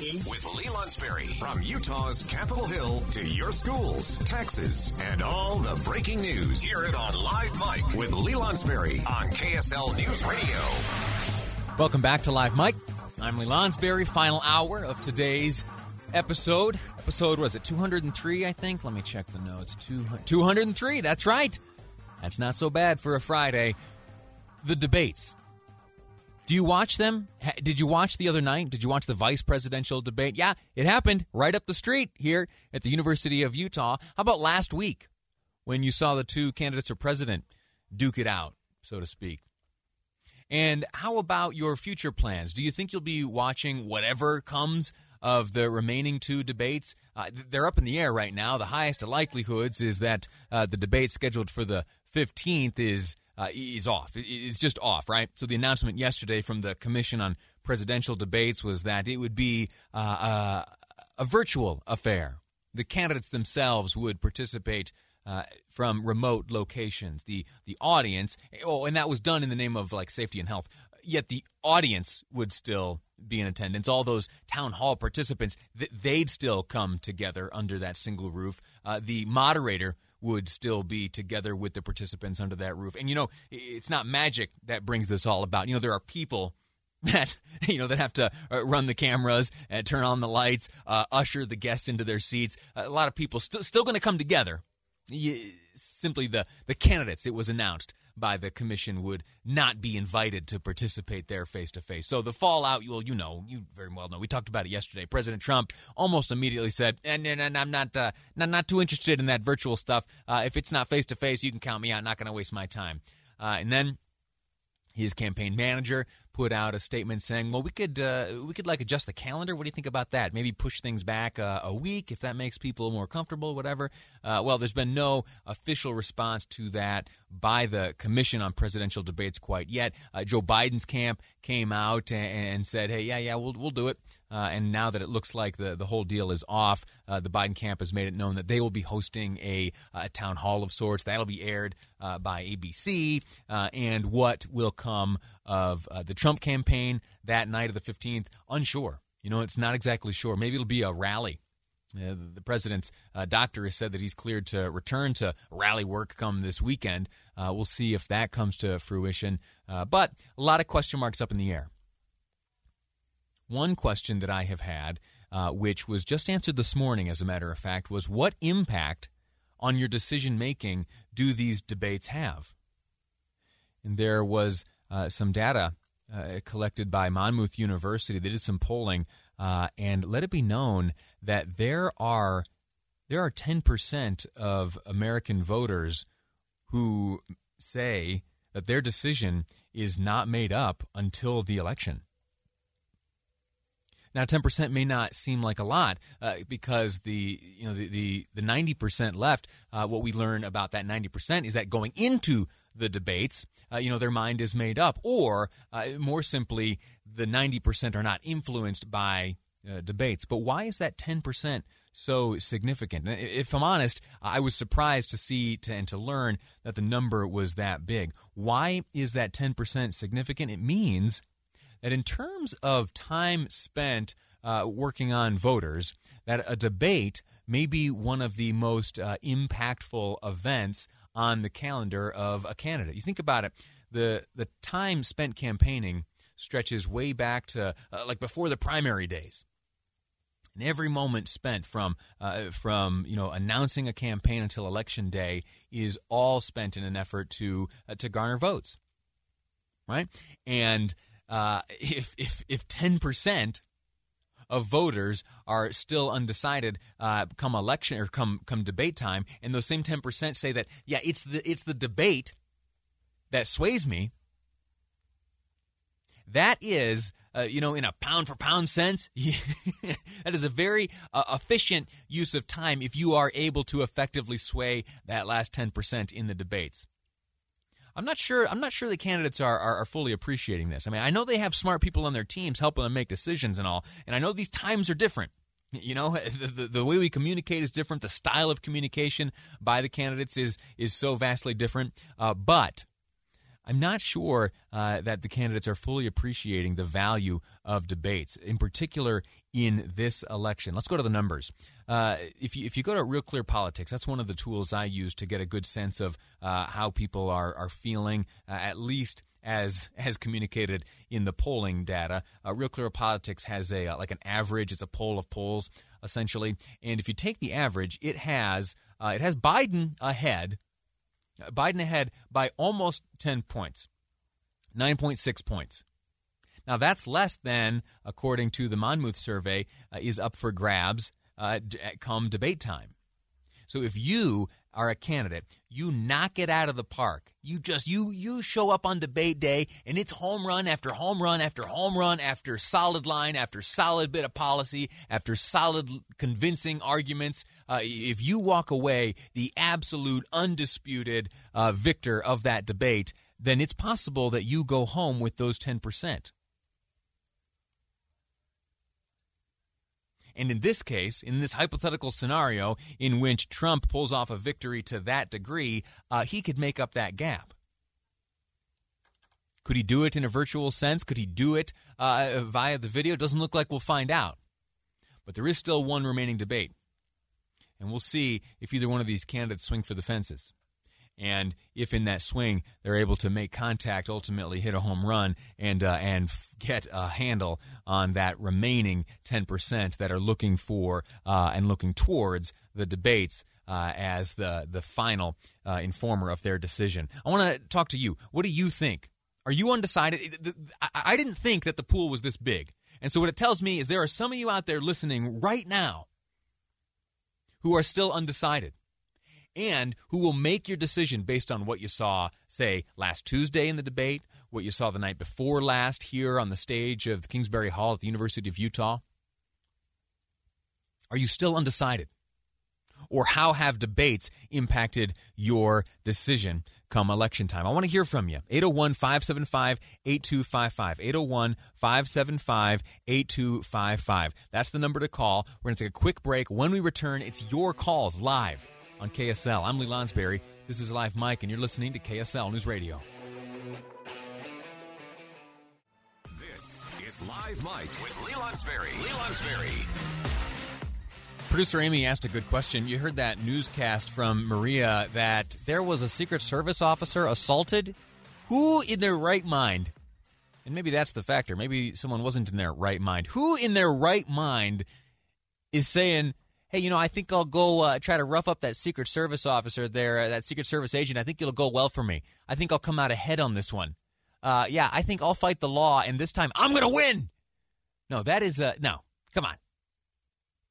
Two. With Lee Lonsberry. From Utah's Capitol Hill to your schools, taxes, and all the breaking news. Hear it on Live Mic with Lee Lonsberry on KSL News Radio. Welcome back to Live Mic. I'm Lee Lonsberry. Final hour of today's episode. Episode was it 203? I think. Let me check the notes. 203. That's right. That's not so bad for a Friday. The debates. Do you watch them? Did you watch the other night? Did you watch the vice presidential debate? Yeah, it happened right up the street here at the University of Utah. How about last week when you saw the two candidates for president duke it out, so to speak? And how about your future plans? Do you think you'll be watching whatever comes of the remaining two debates? Uh, they're up in the air right now. The highest of likelihoods is that uh, the debate scheduled for the 15th is uh, is off. It's just off, right? So the announcement yesterday from the Commission on Presidential Debates was that it would be uh, uh, a virtual affair. The candidates themselves would participate uh, from remote locations. The the audience, oh, and that was done in the name of like safety and health. Yet the audience would still be in attendance. All those town hall participants, they'd still come together under that single roof. Uh, the moderator would still be together with the participants under that roof. And you know, it's not magic that brings this all about. You know, there are people that you know that have to uh, run the cameras and turn on the lights, uh, usher the guests into their seats. A lot of people st- still going to come together. You, simply the the candidates. It was announced by the commission would not be invited to participate there face to face. So the fallout, well, you know, you very well know. We talked about it yesterday. President Trump almost immediately said, "And, and, and I'm not, uh, not not too interested in that virtual stuff. Uh, if it's not face to face, you can count me out. Not going to waste my time." Uh, and then his campaign manager put out a statement saying, "Well, we could uh, we could like adjust the calendar. What do you think about that? Maybe push things back uh, a week if that makes people more comfortable, whatever." Uh, well, there's been no official response to that by the Commission on Presidential Debates quite yet. Uh, Joe Biden's camp came out and, and, said, "Hey, yeah, yeah, we'll we'll do it." Uh, and now that it looks like the, the whole deal is off, uh, the Biden camp has made it known that they will be hosting a, a town hall of sorts. That'll be aired uh, by ABC. Uh, and what will come of uh, the Trump campaign that night of the 15th, unsure. You know, it's not exactly sure. Maybe it'll be a rally. Uh, the president's doctor has said that he's cleared to return to rally work come this weekend. We'll see if that comes to fruition. But a lot of question marks up in the air. One question that I have had, uh, which was just answered this morning, as a matter of fact, was what impact on your decision making do these debates have? And there was uh, some data uh, collected by Monmouth University. They did some polling uh, and let it be known that there are there are ten percent of American voters who say that their decision is not made up until the election. Now, ten percent may not seem like a lot uh, because the you know the the ninety percent left. Uh, what we learn about that ninety percent is that going into the debates, uh, you know, their mind is made up, or uh, more simply, the ninety percent are not influenced by uh, debates. But why is that ten percent? so significant. If I'm honest, I was surprised to see to, and to learn that the number was that big. Why is that 10% significant? It means that in terms of time spent uh, working on voters, that a debate may be one of the most uh, impactful events on the calendar of a candidate. You think about it, the the time spent campaigning stretches way back to uh, like before the primary days. And every moment spent from uh, from you know announcing a campaign until election day is all spent in an effort to uh, to garner votes, right? And uh, if if if ten percent of voters are still undecided uh, come election or come come debate time, and those same ten percent say that yeah, it's the it's the debate that sways me. That is, uh, you know, in a pound for pound sense, that is a very uh, efficient use of time if you are able to effectively sway that last 10% in the debates. I'm not sure. I'm not sure the candidates are, are, are fully appreciating this. I mean, I know they have smart people on their teams helping them make decisions and all, and I know these times are different. You know, the, the, the, way we communicate is different. The style of communication by the candidates is is so vastly different. Uh, but I'm not sure uh, that the candidates are fully appreciating the value of debates, in particular in this election. Let's go to the numbers. Uh, if you if you go to Real Clear Politics, that's one of the tools I use to get a good sense of uh, how people are are feeling, uh, at least as as communicated in the polling data. Uh, Real Clear Politics has a uh, like an average. It's a poll of polls essentially, and if you take the average, it has it has Biden ahead Biden ahead by almost 10 points, 9.6 points. Now, that's less than, according to the Monmouth survey, uh, is up for grabs uh, come debate time. So if you are a candidate, you knock it out of the park. You just you you show up on debate day and it's home run after home run after home run after solid line after solid bit of policy after solid convincing arguments. Uh, if you walk away the absolute undisputed uh, victor of that debate, then it's possible that you go home with those ten percent. And in this case, in this hypothetical scenario in which Trump pulls off a victory to that degree, uh, he could make up that gap. Could he do it in a virtual sense? Could he do it uh, via the video? Doesn't look like we'll find out. But there is still one remaining debate. And we'll see if either one of these candidates swing for the fences. And if in that swing they're able to make contact, ultimately hit a home run and uh, and get a handle on that remaining ten percent that are looking for uh, and looking towards the debates uh, as the the final uh, informer of their decision. I want to talk to you. What do you think? Are you undecided? I didn't think that the pool was this big. And so what it tells me is there are some of you out there listening right now who are still undecided and who will make your decision based on what you saw, say, last Tuesday in the debate, what you saw the night before last here on the stage of Kingsbury Hall at the University of Utah? Are you still undecided? Or how have debates impacted your decision come election time? I want to hear from you. 801 575 8255. 801 575 8255. That's the number to call. We're going to take a quick break. When we return, it's your calls live on KSL. I'm Lee Lonsberry. This is Live Mic, and you're listening to KSL News Radio. This is Live Mic with Lee Lonsberry. Lee Lonsberry. Producer Amy asked a good question. You heard that newscast from Maria that there was a Secret Service officer assaulted. Who in their right mind, and maybe that's the factor, maybe someone wasn't in their right mind, who in their right mind is saying, hey, you know, I think I'll go uh, try to rough up that Secret Service officer there, uh, that Secret Service agent. I think it'll go well for me. I think I'll come out ahead on this one. Uh, yeah, I think I'll fight the law, and this time I'm going to win. No, that is uh, no. Come on.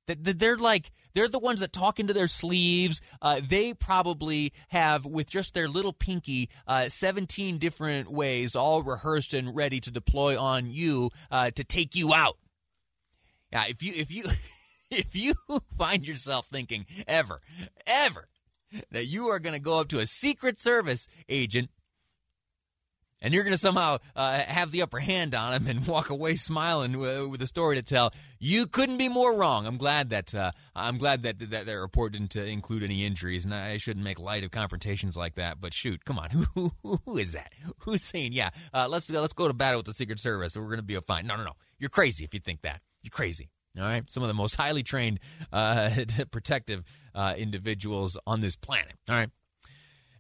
They're like they're the ones that talk into their sleeves. Uh, they probably have, with just their little pinky, uh, seventeen different ways, all rehearsed and ready to deploy on you uh, to take you out. Yeah, if you if you if you find yourself thinking ever, ever that you are going to go up to a Secret Service agent and you're going to somehow uh, have the upper hand on him and walk away smiling with a story to tell. You couldn't be more wrong. I'm glad that uh, I'm glad that, that that report didn't uh, include any injuries, and I shouldn't make light of confrontations like that. But shoot, come on, who who, who is that? Who's saying, yeah, uh, let's let's go to battle with the Secret Service, we're going to be a fine? No, no, no. You're crazy if you think that. You're crazy. All right, some of the most highly trained uh, protective uh, individuals on this planet. All right.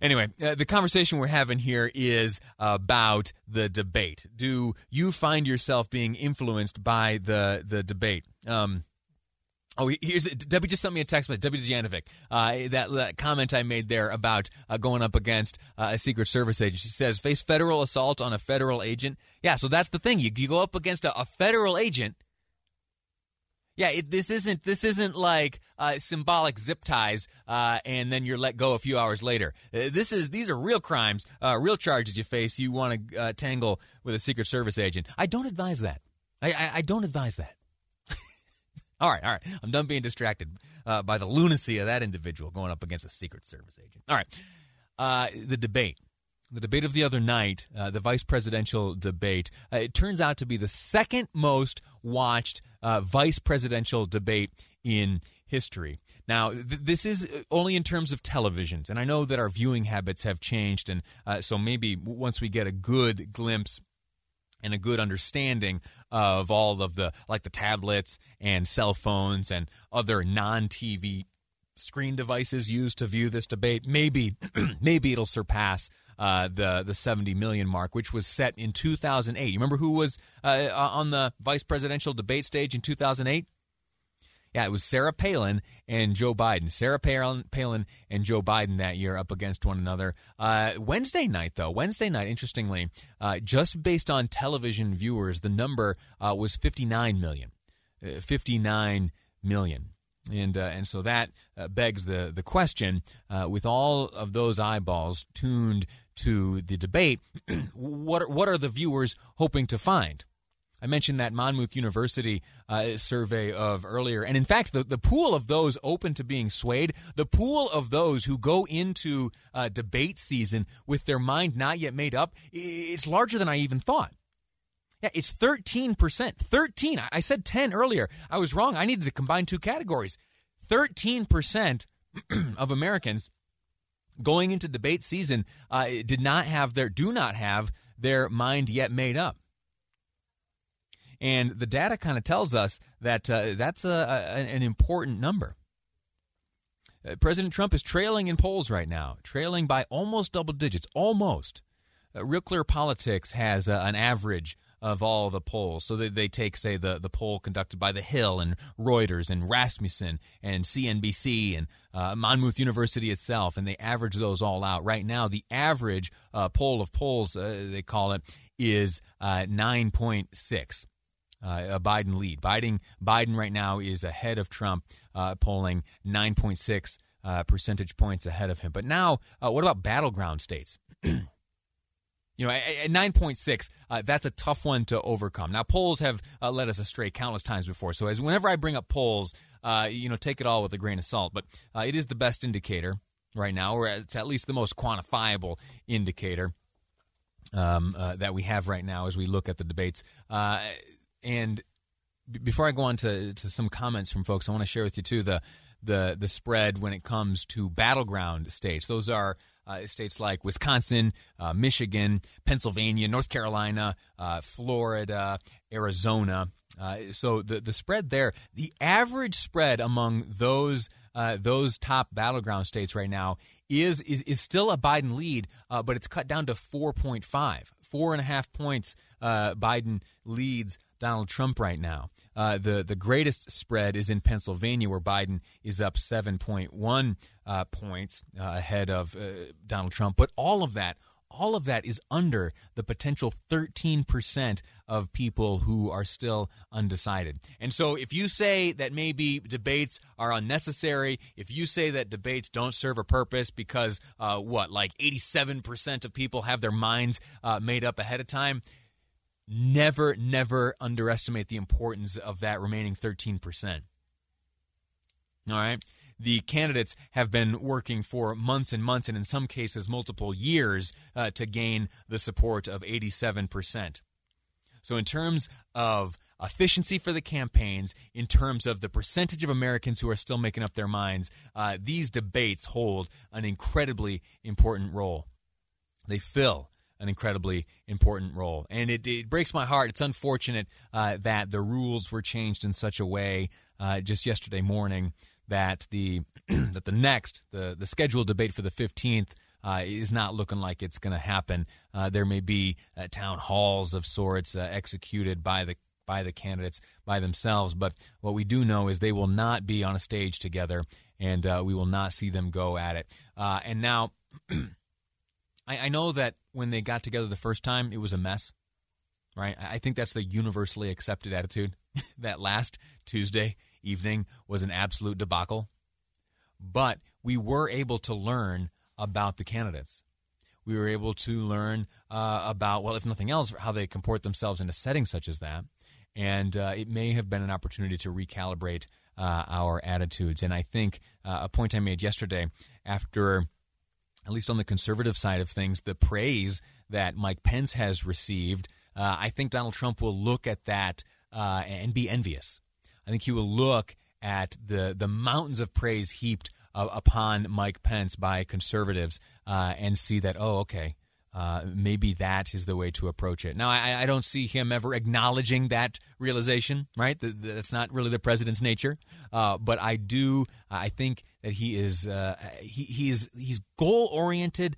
Anyway, uh, the conversation we're having here is about the debate. Do you find yourself being influenced by the the debate? Um, Oh, here's Debbie just sent me a text message. Debbie Dejanovic, uh, that, that comment I made there about uh, going up against uh, a Secret Service agent. She says face federal assault on a federal agent. Yeah, so that's the thing. You, you go up against a, a federal agent. Yeah, it, this isn't this isn't like uh, symbolic zip ties, uh, and then you're let go a few hours later. Uh, this is these are real crimes, real charges you face. You want to tangle with a Secret Service agent. I don't advise that. I, I, I don't advise that. All right, all right. I'm done being distracted uh, by the lunacy of that individual going up against a Secret Service agent. All right. Uh, the debate. The debate of the other night, uh, the vice presidential debate, uh, it turns out to be the second most watched uh, vice presidential debate in history. Now, th- this is only in terms of televisions, and I know that our viewing habits have changed, and uh, so maybe once we get a good glimpse and a good understanding of all of the like the tablets and cell phones and other non-TV screen devices used to view this debate, maybe maybe it'll surpass uh, the the 70 million mark, which was set in 2008. You remember who was uh, on the vice presidential debate stage in 2008? Yeah, it was Sarah Palin and Joe Biden. Sarah Palin, Palin and Joe Biden that year up against one another. Uh, Wednesday night, though, Wednesday night, interestingly, uh, just based on television viewers, the number uh, was 59 million. Uh, 59 million. And, uh, and so that uh, begs the, the question with all of those eyeballs tuned to the debate, what, what are the viewers hoping to find? I mentioned that Monmouth University uh, survey of earlier. And in fact, the, the pool of those open to being swayed, the pool of those who go into uh, debate season with their mind not yet made up, it's larger than I even thought. Yeah, it's 13%. 13. I said 10 earlier. I was wrong. I needed to combine two categories. 13% of Americans going into debate season uh, did not have their, do not have their mind yet made up. And the data kind of tells us that uh, that's a, a, an important number. Uh, President Trump is trailing in polls right now, trailing by almost double digits, almost. Uh, Real Clear Politics has uh, an average of all the polls. So they, they take, say, the, the poll conducted by The Hill and Reuters and Rasmussen and CNBC and uh, Monmouth University itself, and they average those all out. Right now, the average uh, poll of polls, uh, they call it, is uh, 9.6 uh, a Biden lead. Biden Biden right now is ahead of Trump, uh, polling 9.6 uh, percentage points ahead of him. But now, what about battleground states? you know, at 9.6, uh, that's a tough one to overcome. Now, polls have uh, led us astray countless times before. So, as whenever I bring up polls, you know, take it all with a grain of salt. But it is the best indicator right now, or it's at least the most quantifiable indicator um, that we have right now as we look at the debates. And b- before I go on to, to some comments from folks, I want to share with you too the the the spread when it comes to battleground states. Those are uh, states like Wisconsin, uh, Michigan, Pennsylvania, North Carolina, uh, Florida, Arizona. Uh, so the the spread there, the average spread among those uh, those top battleground states right now is is is still a Biden lead, but it's cut down to four point five, four and a half points. Biden leads Donald Trump right now. Uh, the the greatest spread is in Pennsylvania, where Biden is up 7.1 uh, points uh, ahead of uh, Donald Trump. But all of that, all of that is under the potential 13 percent of people who are still undecided. And so, if you say that maybe debates are unnecessary, if you say that debates don't serve a purpose because uh, what, like 87 percent of people have their minds uh, made up ahead of time never, never underestimate the importance of that remaining 13%. All right? The candidates have been working for months and months, and in some cases, multiple years, uh, to gain the support of 87%. So, in terms of efficiency for the campaigns, in terms of the percentage of Americans who are still making up their minds, uh, these debates hold an incredibly important role. They fill an incredibly important role. And it, it breaks my heart. It's unfortunate uh, that the rules were changed in such a way uh, just yesterday morning that the that the next the the scheduled debate for the 15th uh, is not looking like it's going to happen. Uh, there may be uh, town halls of sorts uh, executed by the by the candidates by themselves, but what we do know is they will not be on a stage together, and we will not see them go at it. And now, I, I know that when they got together the first time, it was a mess right? I think that's the universally accepted attitude. that last Tuesday evening was an absolute debacle. But we were able to learn about the candidates. We were able to learn uh, about, well, if nothing else, how they comport themselves in a setting such as that. And uh, it may have been an opportunity to recalibrate uh, our attitudes. And I think uh, a point I made yesterday after at least on the conservative side of things, the praise that Mike Pence has received uh, I think Donald Trump will look at that uh, and be envious. I think he will look at the the mountains of praise heaped uh, upon Mike Pence by conservatives uh, and see that oh okay. Uh, maybe that is the way to approach it. Now, I, I don't see him ever acknowledging that realization, right? That, that's not really the president's nature. Uh, but I do. I think that he is he, he's he's goal oriented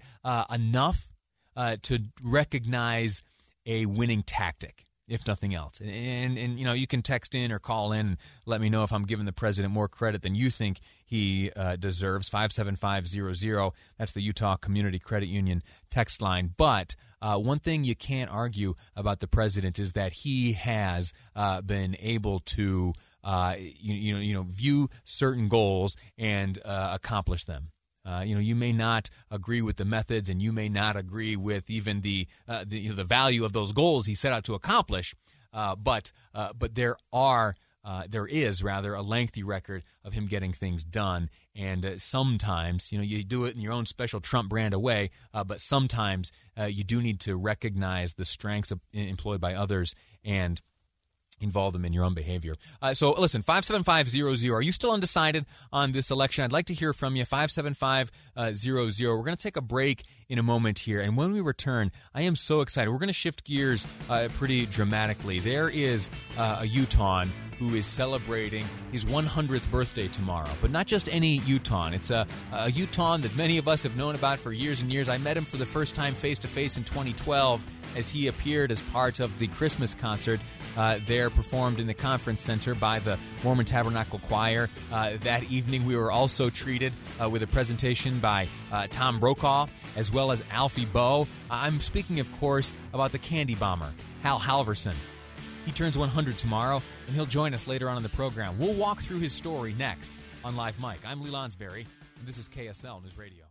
enough to recognize a winning tactic, if nothing else. And, and, and, you know, you can text in or call in and let me know if I'm giving the president more credit than you think he uh, deserves. 57500. That's the Utah Community Credit Union text line. But uh, one thing you can't argue about the president is that he has uh, been able to. Uh, you, you know, you know, view certain goals and uh, accomplish them. Uh, you know, you may not agree with the methods, and you may not agree with even the uh, the, you know, the, value of those goals he set out to accomplish. Uh, but uh, but there are uh, there is rather a lengthy record of him getting things done, and uh, sometimes you know you do it in your own special Trump brand way. but sometimes you do need to recognize the strengths of, employed by others and involve them in your own behavior. Uh, so listen, 57500. Are you still undecided on this election? I'd like to hear from you. 57500. Uh, We're going to take a break in a moment here. And when we return, I am so excited. We're going to shift gears uh, pretty dramatically. There is uh, a Utahn who is celebrating his 100th birthday tomorrow. But not just any Utahn. It's a, a Utahn that many of us have known about for years and years. I met him for the first time face to face in 2012 as he appeared as part of the Christmas concert uh, there performed in the conference center by the Mormon Tabernacle Choir. Uh, that evening, we were also treated uh, with a presentation by uh, Tom Brokaw as well as Alfie Boe. I'm speaking, of course, about the Candy Bomber, Hal Halvorsen. He turns 100 tomorrow, and he'll join us later on in the program. We'll walk through his story next on Live Mic. I'm Lee Lonsberry, and this is KSL News Radio.